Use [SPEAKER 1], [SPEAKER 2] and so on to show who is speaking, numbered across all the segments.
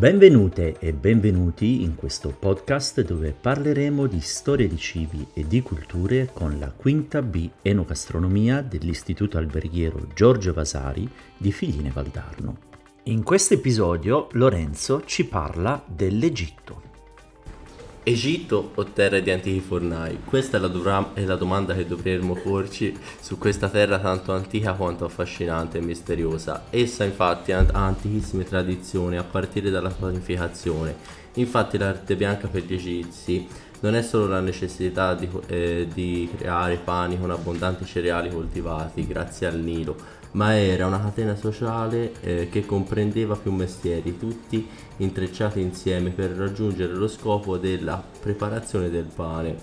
[SPEAKER 1] Benvenute e benvenuti in questo podcast dove parleremo di storia di cibi e di culture con la quinta B Enogastronomia dell'Istituto Alberghiero Giorgio Vasari di Figline Valdarno. In questo episodio Lorenzo ci parla dell'Egitto.
[SPEAKER 2] Egitto o terra di antichi fornai? Questa è la, dovra- è la, domanda che dovremmo porci su questa terra tanto antica quanto affascinante e misteriosa. Essa infatti ha antichissime tradizioni a partire dalla panificazione. Infatti l'arte bianca per gli egizi non è solo la necessità di, eh, di creare pani con abbondanti cereali coltivati grazie al Nilo, ma era una catena sociale eh, che comprendeva più mestieri, tutti intrecciati insieme per raggiungere lo scopo della preparazione del pane,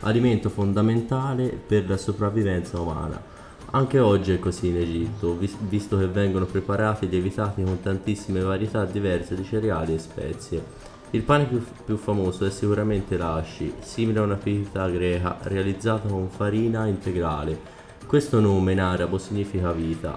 [SPEAKER 2] alimento fondamentale per la sopravvivenza umana. Anche oggi è così in Egitto, visto che vengono preparati e lievitati con tantissime varietà diverse di cereali e spezie. Il pane più, più famoso è sicuramente l'ashi, simile a una pita greca realizzata con farina integrale, questo nome in arabo significa vita.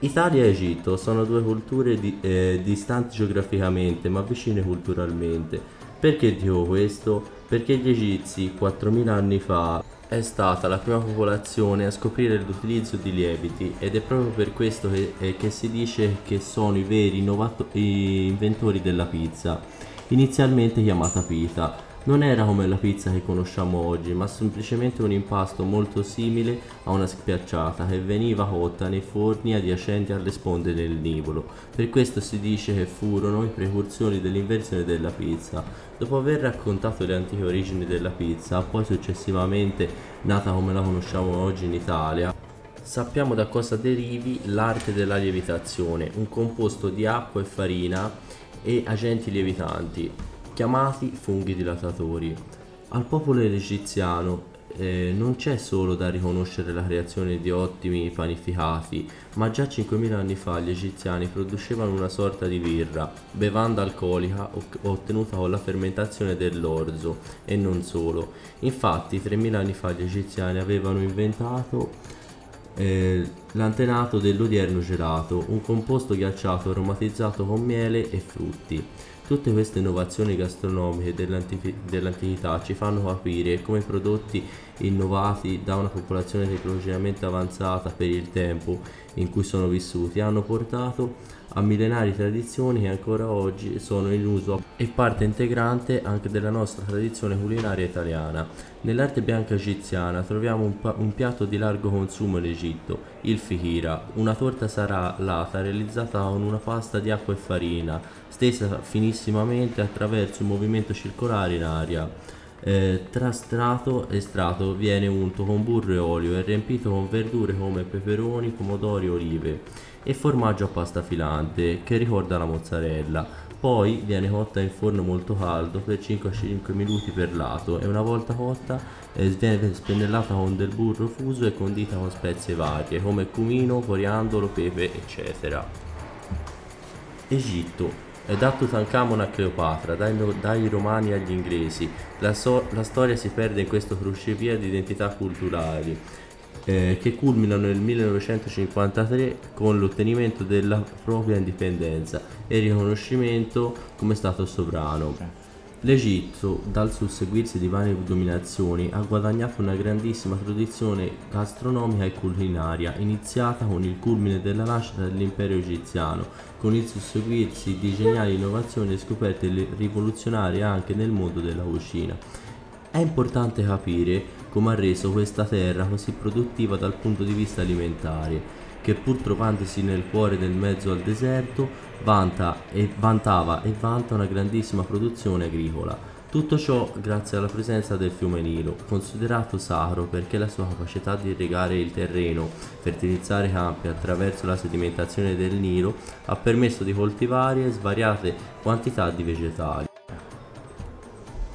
[SPEAKER 2] Italia e Egitto sono due culture di, eh, distanti geograficamente ma vicine culturalmente. Perché dico questo? Perché gli egizi 4000 anni fa è stata la prima popolazione a scoprire l'utilizzo di lieviti ed è proprio per questo che, eh, che si dice che sono i veri innovato- inventori della pizza, inizialmente chiamata pita non era come la pizza che conosciamo oggi, ma semplicemente un impasto molto simile a una schiacciata che veniva cotta nei forni adiacenti alle sponde del Nivolo. Per questo si dice che furono i precursori dell'invenzione della pizza. Dopo aver raccontato le antiche origini della pizza, poi successivamente nata come la conosciamo oggi in Italia, sappiamo da cosa derivi l'arte della lievitazione, un composto di acqua e farina e agenti lievitanti chiamati funghi dilatatori. Al popolo egiziano eh, non c'è solo da riconoscere la creazione di ottimi panificati, ma già 5.000 anni fa gli egiziani producevano una sorta di birra, bevanda alcolica ottenuta con la fermentazione dell'orzo e non solo. Infatti 3.000 anni fa gli egiziani avevano inventato eh, l'antenato dell'odierno gelato, un composto ghiacciato aromatizzato con miele e frutti. Tutte queste innovazioni gastronomiche dell'antichità ci fanno capire come i prodotti innovati da una popolazione tecnologicamente avanzata per il tempo in cui sono vissuti hanno portato a millenari tradizioni che ancora oggi sono in uso e parte integrante anche della nostra tradizione culinaria italiana. Nell'arte bianca egiziana troviamo un, pa- un piatto di largo consumo in Egitto, il fikira, una torta salata realizzata con una pasta di acqua e farina, stesa finissimamente attraverso un movimento circolare in aria. Eh, tra strato e strato viene unto con burro e olio e riempito con verdure come peperoni, pomodori olive e formaggio a pasta filante che ricorda la mozzarella. Poi viene cotta in forno molto caldo per 5-5 minuti per lato e una volta cotta eh, viene spennellata con del burro fuso e condita con spezie varie come cumino, coriandolo, pepe, eccetera. Egitto da Tutankhamon a Cleopatra, dai, dai, romani agli inglesi, la, so, la, storia si perde in questo crocevia di identità culturali eh, che culminano nel 1953 con l'ottenimento della propria indipendenza e il riconoscimento come Stato sovrano. L'Egitto, dal susseguirsi di varie dominazioni, ha guadagnato una grandissima tradizione gastronomica e culinaria, iniziata con il culmine della nascita dell'impero egiziano, con il susseguirsi di geniali innovazioni e scoperte rivoluzionarie anche nel mondo della cucina. È importante capire come ha reso questa terra così produttiva dal punto di vista alimentare, che pur trovandosi nel cuore del mezzo al deserto, vanta e vantava e vanta una grandissima produzione agricola. Tutto ciò grazie alla presenza del fiume Nilo, considerato sacro perché la sua capacità di irrigare il terreno, fertilizzare i campi attraverso la sedimentazione del Nilo, ha permesso di coltivare svariate quantità di vegetali.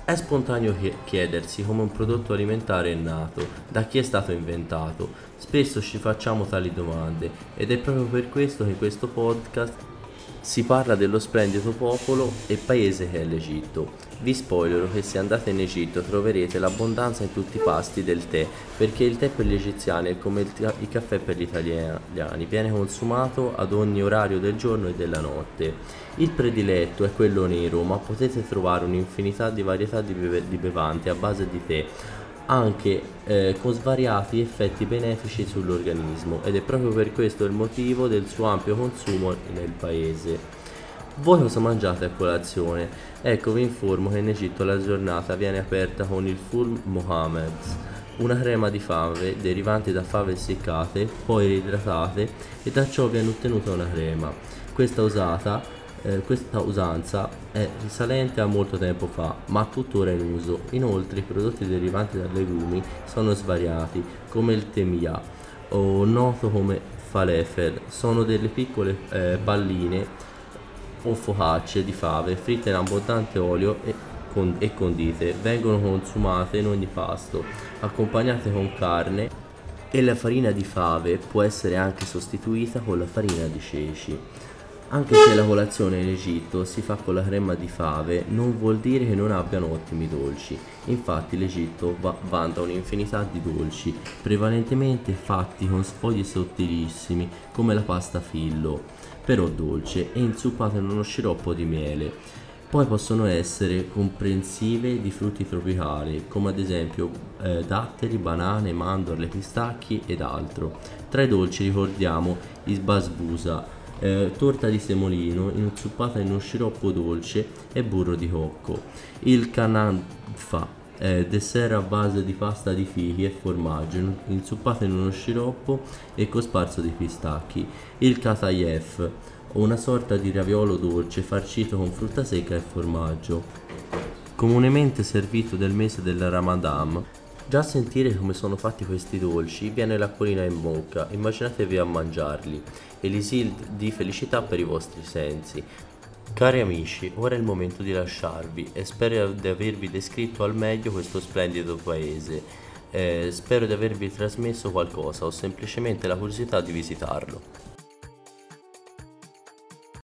[SPEAKER 2] È spontaneo chiedersi come un prodotto alimentare è nato, da chi è stato inventato. Spesso ci facciamo tali domande ed è proprio per questo che questo podcast si parla dello splendido popolo e paese che è l'Egitto. Vi spoilerò che se andate in Egitto troverete l'abbondanza in tutti i pasti del tè, perché il tè per gli egiziani è come il, il caffè per gli italiani, viene consumato ad ogni orario del giorno e della notte. Il prediletto è quello nero, ma potete trovare un'infinità di varietà di, beve- di bevanti a base di tè anche eh, con svariati effetti benefici sull'organismo ed è proprio per questo il motivo del suo ampio consumo nel paese. Voi cosa mangiate a colazione? Ecco, vi informo che in Egitto la giornata viene aperta con il Ful Mohammed, una crema di fave derivante da fave essiccate, poi reidratate e da ciò viene ottenuta una crema. Questa usata eh, questa usanza è risalente a molto tempo fa, ma tuttora in uso. Inoltre i prodotti derivanti dai legumi sono svariati, come il temia, o noto come falafel. Sono delle piccole eh, palline o focacce di fave fritte in abbondante olio e, e condite. Vengono consumate in ogni pasto, accompagnate con carne e la farina di fave può essere anche sostituita con la farina di ceci. Anche se la colazione in Egitto si fa con la crema di fave, non vuol dire che non abbiano ottimi dolci. Infatti l'Egitto va- vanta un'infinità di dolci, prevalentemente fatti con sfogli sottilissimi come la pasta fillo, però dolce e inzuppata in uno sciroppo di miele. Poi possono essere comprensive di frutti tropicali, come ad esempio eh, datteri, banane, mandorle, pistacchi ed altro. Tra i dolci ricordiamo il basbusa, eh, torta di semolino inzuppata in uno sciroppo dolce e burro di cocco. Il cananfa, eh, dessert a base di pasta di fichi e formaggio inzuppata in uno sciroppo e cosparso di pistacchi. Il katayef, una sorta di raviolo dolce farcito con frutta secca e formaggio. Comunemente servito nel mese del Ramadan, Già a sentire come sono fatti questi dolci viene l'acquolina in bocca, immaginatevi a mangiarli, elisil di felicità per i vostri sensi. Cari amici, ora è il momento di lasciarvi e spero di avervi descritto al meglio questo splendido paese. Eh, spero di avervi trasmesso qualcosa o semplicemente la curiosità di visitarlo.